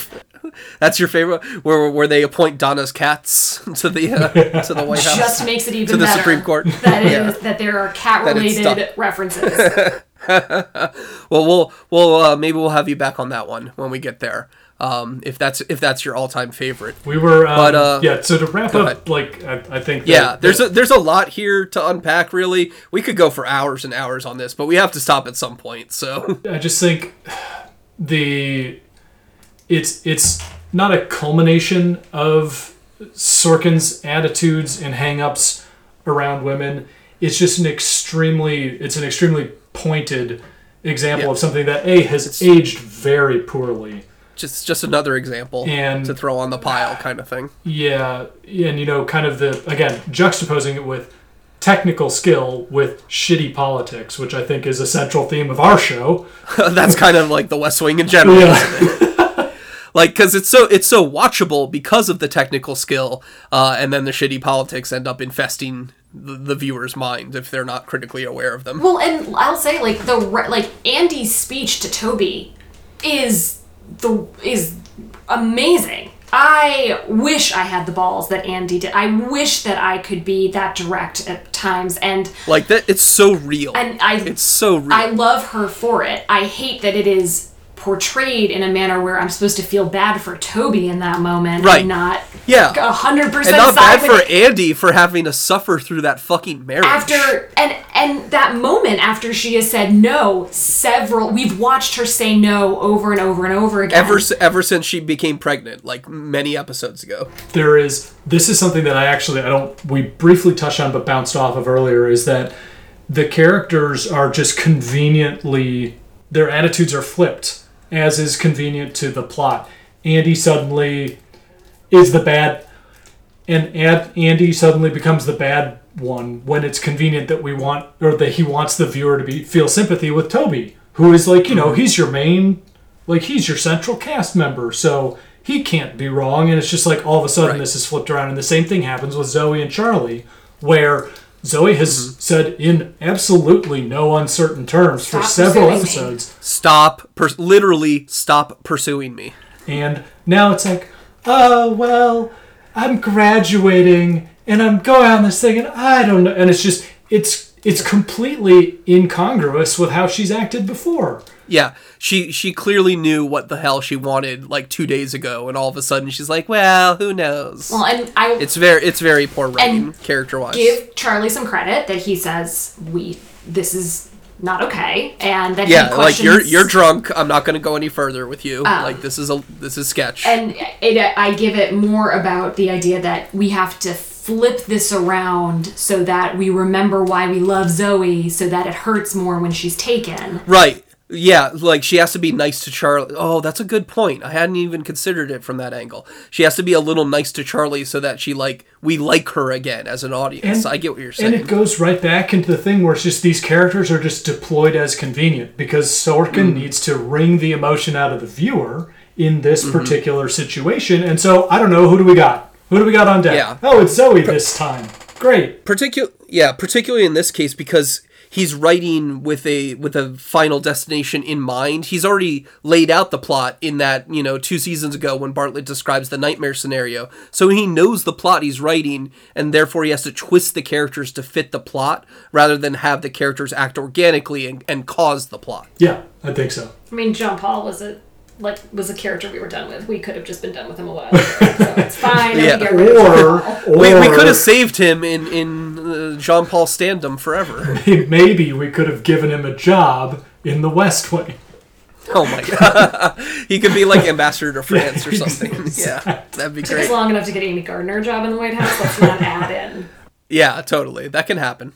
that's your favorite where where they appoint Donna's cats to the uh, to the White House just makes it even to the better Supreme Court. that is Yeah. that there are cat related references. Well, we'll we'll uh, maybe we'll have you back on that one when we get there. Um, if that's if that's your all time favorite. We were, um, But, uh, yeah. So to wrap up, ahead. like I, I think, Yeah, there's that- a there's a lot here to unpack. Really, we could go for hours and hours on this, but we have to stop at some point. So I just think the it's it's not a culmination of Sorkin's attitudes and hangups around women. It's just an extremely it's an extremely pointed example Yeah. of something that a has aged very poorly. just just another example And- to throw on the pile, kind of thing. Yeah, and you know, kind of the again juxtaposing it with technical skill with shitty politics, which I think is a central theme of our show. That's kind of like the West Wing in general. Yeah. like because it's so it's so watchable because of the technical skill uh, and then the shitty politics end up infesting the, the viewer's mind if they're not critically aware of them Well, and I'll say like the re- like Andy's speech to Toby is the is amazing. I wish I had the balls that Andy did. I wish that I could be that direct at times and like that it's so real and I it's so real I love her for it. I hate that it is portrayed in a manner where I'm supposed to feel bad for Toby in that moment Right. and not yeah. a hundred and percent not bad with for andy for having to suffer through that fucking marriage. After and and that moment after she has said no several we've watched her say no over and over and over again. Ever ever since she became pregnant like many episodes ago. There is this is something that I actually I don't we briefly touched on but bounced off of earlier is that the characters are just conveniently their attitudes are flipped as is convenient to the plot. Andy suddenly is the bad and Ad, Andy suddenly becomes the bad one when it's convenient that we want or that he wants the viewer to be feel sympathy with Toby, who is like, you know, mm-hmm. he's your main like he's your central cast member, so he can't be wrong. And it's just like all of a sudden Right. this is flipped around, and the same thing happens with Zoe and Charlie, where Zoe has Mm-hmm. said in absolutely no uncertain terms for Stop several pursuing me. episodes, stop pers- literally stop pursuing me and now it's like, oh well, I'm graduating and I'm going on this thing, and I don't know, and it's just it's it's completely incongruous with how she's acted before. Yeah, she she clearly knew what the hell she wanted like two days ago, and all of a sudden she's like, "Well, who knows?" well and i it's very it's very poor writing, character wise. give charlie some credit that he says we this is not okay and that yeah, he like you're you're drunk. I'm not going to go any further with you. Oh. like this is a this is sketch. and it, I give it more about the idea that we have to flip this around so that we remember why we love Zoe, so that it hurts more when she's taken. right. Yeah, like she has to be nice to Charlie. Oh, that's a good point. I hadn't even considered it from that angle. She has to be a little nice to Charlie so that she like we like her again as an audience. And, I get what you're saying. And it goes right back into the thing where it's just these characters are just deployed as convenient because Sorkin Mm. needs to wring the emotion out of the viewer in this Mm-hmm. particular situation. And so I don't know who do we got? Who do we got on deck? Yeah. Oh, it's Zoe this time. Great. particular yeah particularly in this case because he's writing with a with a final destination in mind he's already laid out the plot in that you know two seasons ago when bartlet describes the nightmare scenario so he knows the plot he's writing and therefore he has to twist the characters to fit the plot rather than have the characters act organically and, and cause the plot Yeah, I think so. I mean, John Paul was a like was a character we were done with. We could have just been done with him a while ago, so it's fine. Yeah. I can get rid of John Or, or we, we could have saved him in in uh, jean paul standum forever maybe we could have given him a job in the West Wing. oh my god he could be like ambassador to france or something yeah that'd be Took us great long enough to get Amy Gardner a job in the White House. Let's not add in. Yeah, totally. That can happen.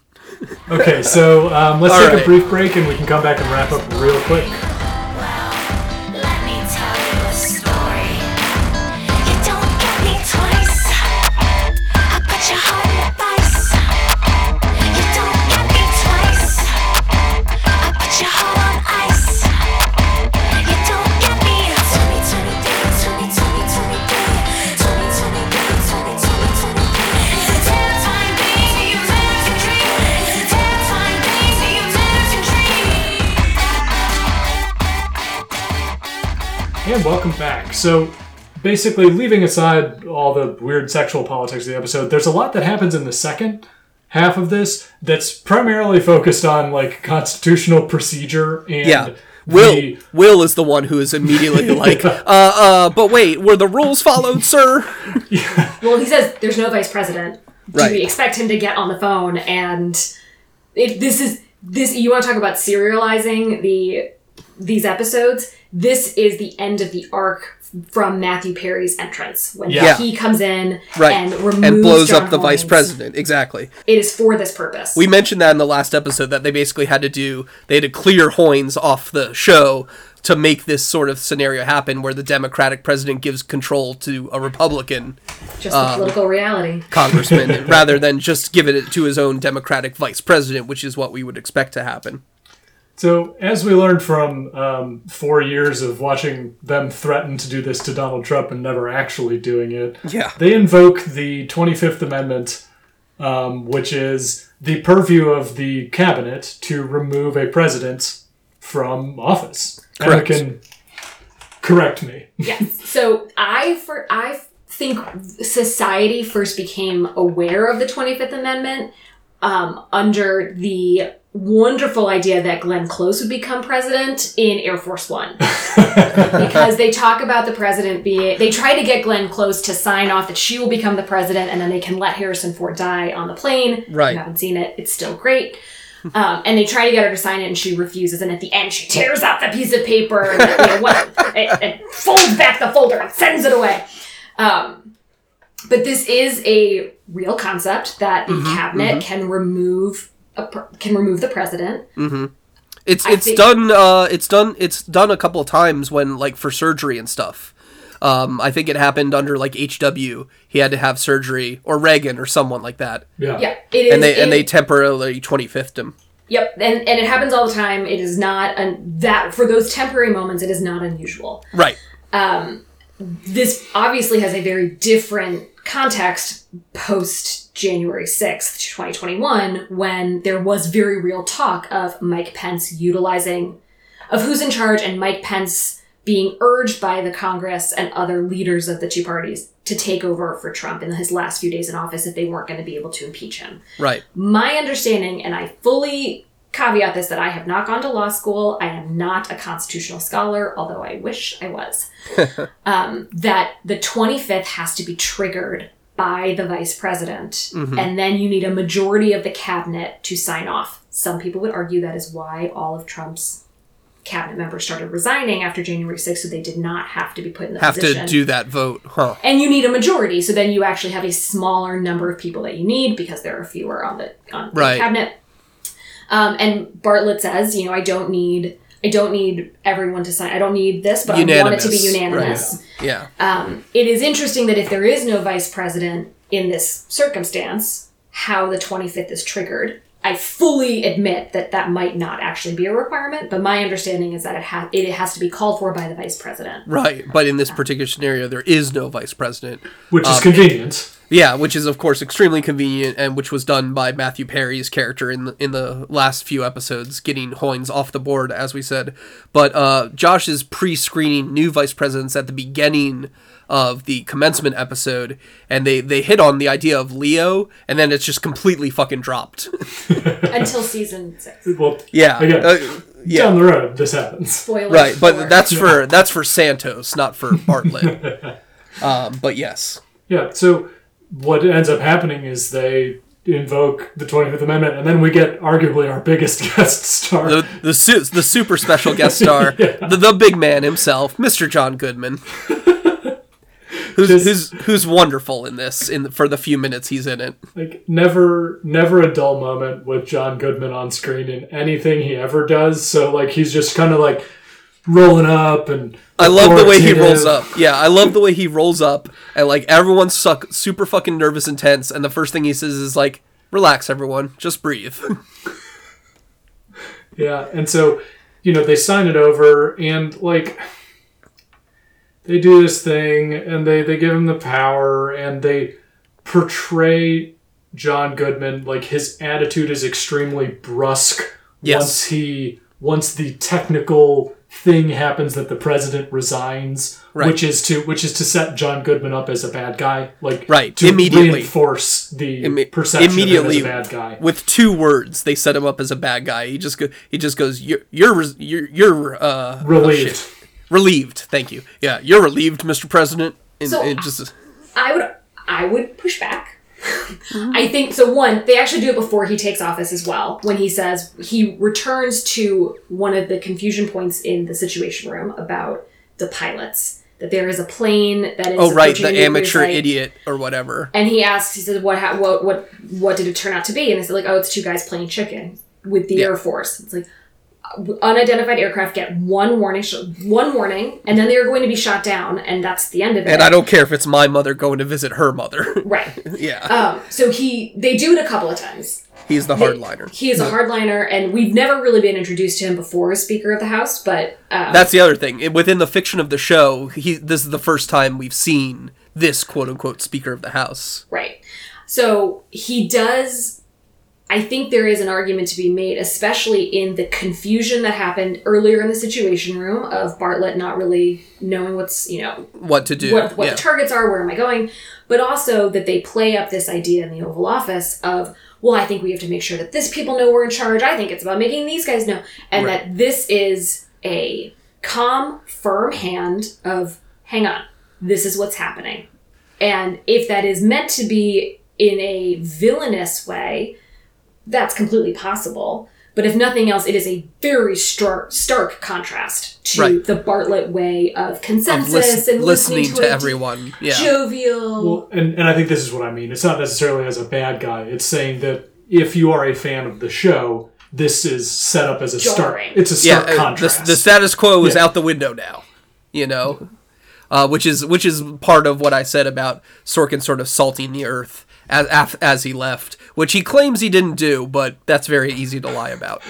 Okay, so um, let's All take a brief break and we can come back and wrap up real quick. Welcome back. So, basically, leaving aside all the weird sexual politics of the episode, there's a lot that happens in the second half of this that's primarily focused on like constitutional procedure and Yeah. Will the- Will is the one who is immediately like, uh, uh, but wait, were the rules followed, sir? Well, he says there's no vice president. Do Right. we expect him to get on the phone? And it, this is this. You want to talk about serializing the these episodes? This is the end of the arc from Matthew Perry's entrance when Yeah. he comes in Right. and removes and blows John up the vice president. Exactly. It is for this purpose. We mentioned that in the last episode that they basically had to do they had to clear Hoynes off the show to make this sort of scenario happen where the Democratic president gives control to a Republican Just the um, political reality. congressman rather than just giving it to his own Democratic vice president, which is what we would expect to happen. So, as we learned from um, four years of watching them threaten to do this to Donald Trump and never actually doing it, Yeah. they invoke the 25th Amendment, um, which is the purview of the cabinet to remove a president from office. Emma Correct. can correct me. Yes. So I for I think society first became aware of the 25th Amendment um, under the wonderful idea that Glenn Close would become president in Air Force One. because they talk about the president being they try to get Glenn Close to sign off that she will become the president and then they can let Harrison Ford die on the plane. Right. You haven't seen it. It's still great. Um, and they try to get her to sign it, and she refuses. And at the end, she tears out the piece of paper and, you know, what, and, and folds back the folder and sends it away. Um, but this is a real concept that the cabinet can remove pr- can remove the president. It's I it's think- done uh it's done it's done a couple of times when like for surgery and stuff. Um, I think it happened under like HW. He had to have surgery or Reagan or someone like that, Yeah. Yeah, it is. and they and they temporarily twenty fifth him. Yep, and and it happens all the time. It is not un- that for those temporary moments. It is not unusual. Right. this obviously has a very different context post January 6th, 2021, when there was very real talk of Mike Pence utilizing, of who's in charge, and Mike Pence being urged by the Congress and other leaders of the two parties to take over for Trump in his last few days in office if they weren't going to be able to impeach him. Right. My understanding, and I fully caveat this, that I have not gone to law school. I am not a constitutional scholar, although I wish I was. um, that the 25th has to be triggered by the vice president, and then you need a majority of the cabinet to sign off. Some people would argue that is why all of Trump's cabinet members started resigning after January 6th, so they did not have to be put in the Have position. to do that vote, huh? and you need a majority so then you actually have a smaller number of people that you need because there are fewer on the on the cabinet. Um, and bartlet says you know i don't need i don't need everyone to sign i don't need this but i want it to be Unanimous, unanimous. Yeah. um, it is interesting that if there is no vice president in this circumstance how the 25th is triggered i fully admit that that might not actually be a requirement but my understanding is that it, ha- it has to be called for by the vice president Right. But in this particular scenario, there is no vice president. Which Um, is convenient. Yeah, which is of course extremely convenient, and which was done by Matthew Perry's character in the, in the last few episodes, getting Hoynes off the board, as we said. But uh, Josh is pre-screening new vice presidents at the beginning of the commencement episode, and they they hit on the idea of Leo, and then it's just completely fucking dropped. until season six Well, yeah, again, uh, yeah, down the road, this happens. Spoilers right. But for- that's for that's for Santos, not for Bartlet. um, but yes, Yeah. So what ends up happening is they invoke the 25th Amendment, and then we get arguably our biggest guest star. the the su- the super special guest star, the, the big man himself, Mr. John Goodman, who's Just- who's who's wonderful in this in the, for the few minutes he's in it. like never, never a dull moment with John Goodman on screen in anything he ever does. So like he's just kind of like rolling up and. I love the way he rolls up. Yeah, I love the way he rolls up, and like everyone's suck, super fucking nervous and tense, and the first thing he says is like, "Relax, everyone, just breathe." Yeah, and so you know they sign it over, and like they do this thing, and they they give him the power, and they portray John Goodman like his attitude is extremely brusque Yes. once he once the technical thing happens that the president resigns Right. which is to which is to set John Goodman up as a bad guy like Right, to immediately. reinforce the Imme- perception immediately of him as a bad guy with two words, they set him up as a bad guy. He just go, he just goes, "You're you're you're, you're uh, oh, relieved shit. Relieved." Thank you. Yeah, you're relieved, Mr. President. And, So, and just I would I would push back. I think so. One, they actually do it before he takes office as well. When he says he returns to one of the confusion points in the Situation Room about the pilots, that there is a plane that is oh right, the amateur idiot or whatever. And he asks, he said, "What, ha- what, what, what did it turn out to be?" And they said, "Like, oh, it's two guys playing chicken with the Yeah. Air Force." It's like, unidentified aircraft get one warning, one warning, and then they are going to be shot down, and that's the end of it. And I don't care if it's my mother going to visit her mother. Right. yeah. Um, so he, they do it a couple of times. He's the hardliner. He is a hardliner, and we've never really been introduced to him before as Speaker of the House, but um, That's the other thing. Within the fiction of the show, he this is the first time we've seen this quote unquote Speaker of the House. Right. So he does. I think there is an argument to be made, especially in the confusion that happened earlier in the Situation Room of Bartlet not really knowing what's you know What to do? what, what yeah. the targets are, where am I going, but also that they play up this idea in the Oval Office of, well, I think we have to make sure that this people know we're in charge. I think it's about making these guys know, and Right. that this is a calm, firm hand of, hang on, this is what's happening, and if that is meant to be in a villainous way, that's completely possible. But if nothing else, it is a very stark, stark contrast to Right. the Bartlet way of Of consensus lis- and listening, listening to, to everyone. Yeah. jovial. Well, and, and I think this is what I mean. It's not necessarily as a bad guy. It's saying that if you are a fan of the show, this is set up as a stark. It's a yeah, stark uh, the, contrast. the status quo is Yeah. out the window now. You know, uh, which is which is part of what I said about Sorkin sort of salting the earth as as, as he left, which he claims he didn't do, but that's very easy to lie about.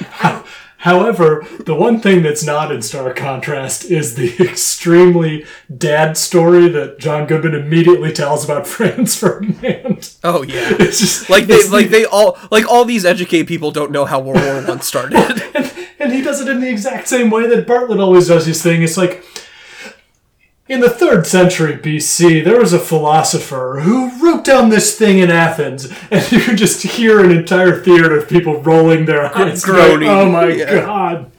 However, the one thing that's not in stark contrast is the extremely dad story that John Goodman immediately tells about Franz Ferdinand. Oh yeah. It's just Like they like the- they all like all these educated people don't know how World War One started. and he does it in the exact same way that Bartlet always does his thing. It's like in the third century BC, there was a philosopher who wrote down this thing in Athens, and you can just hear an entire theater of people rolling their eyes, groaning. going, "Oh my Yeah. god!"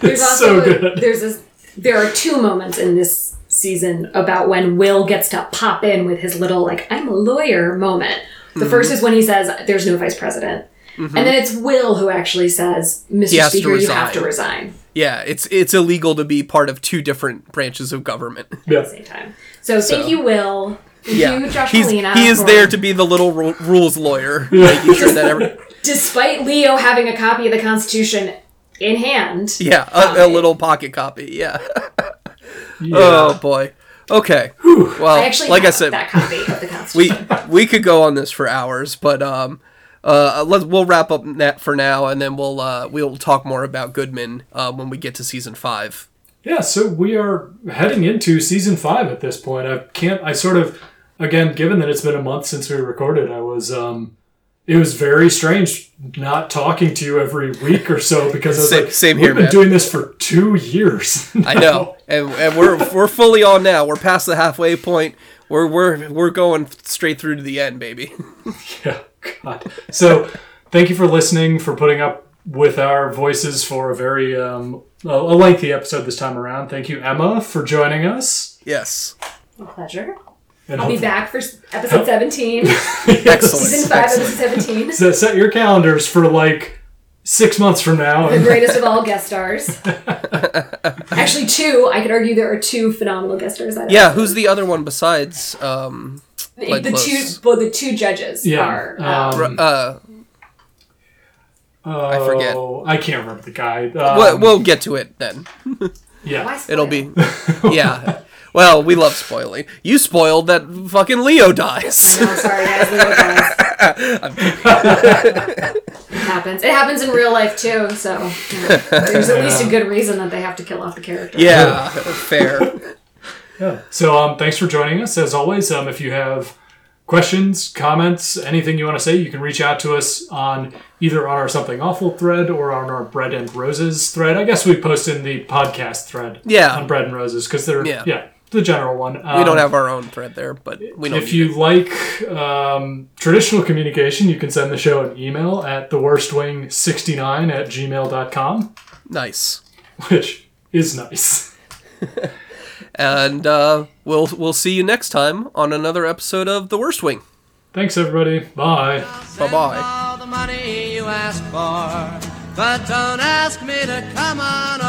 there's It's also so good. there's a, there are two moments in this season about when Will gets to pop in with his little like I'm a lawyer moment. The Mm-hmm. first is when he says there's no vice president. And then it's Will who actually says, Mr. Speaker, you have to resign." Resign yeah, it's it's illegal to be part of two different branches of government. Yeah. at the same time. So, thank you, Will. Thank Yeah, you, Josh he's Malina. he is for- there to be the little ru- rules lawyer, making sure that every Despite Leo having a copy of the Constitution in hand. yeah a, a little pocket copy. Yeah. Yeah. Oh boy. Okay. Well, I actually like I said, that copy of the we we could go on this for hours, but um, uh, let's we'll wrap up that for now, and then we'll uh we'll talk more about Goodman uh, when we get to season five. Yeah, so we are heading into season five at this point. I can't. I sort of, again, given that it's been a month since we recorded, I was. um It was very strange not talking to you every week or so because I was Same- like, same we've here, been man." doing this for two years. I know, and, and we're we're fully on now. We're past the halfway point. We're we're we're going straight through to the end, baby. yeah, God. So, thank you for listening, for putting up with our voices for a very um, a a lengthy episode this time around. Thank you, Emma, for joining us. Yes, A pleasure. And I'll be back for episode 17. excellent. Season 5, excellent. episode 17. So set your calendars for like six months from now. The greatest of all guest stars. Actually, two. I could argue there are two phenomenal guest stars. That Yeah, episode. who's the other one besides um the, Glenn the two? Close? Well, the two judges Yeah, are. Um, um, uh? I forget. I can't remember the guy. Um, we'll, we'll get to it then. yeah. It'll be yeah. Well, we love spoiling. You spoiled that fucking Leo dies. Oh, sorry, guys. Leo dies. it happens. It happens in real life too. So you know, there's at least a good reason that they have to kill off the character. Yeah, fair. Yeah. So um, thanks for joining us. As always, um, if you have questions, comments, anything you want to say, you can reach out to us on either on our Something Awful thread or on our Bread and Roses thread. I guess we post in the podcast thread Yeah. on Bread and Roses because they're Yeah. yeah. the general one. Um, We don't have our own thread there, but we. If you it. like um, traditional communication, you can send the show an email at theworstwing69 at gmail.com, nice, which is nice. and uh, we'll we'll see you next time on another episode of The Worst Wing. Thanks, everybody. Bye. Bye bye. all the money you ask for. But don't ask me to come on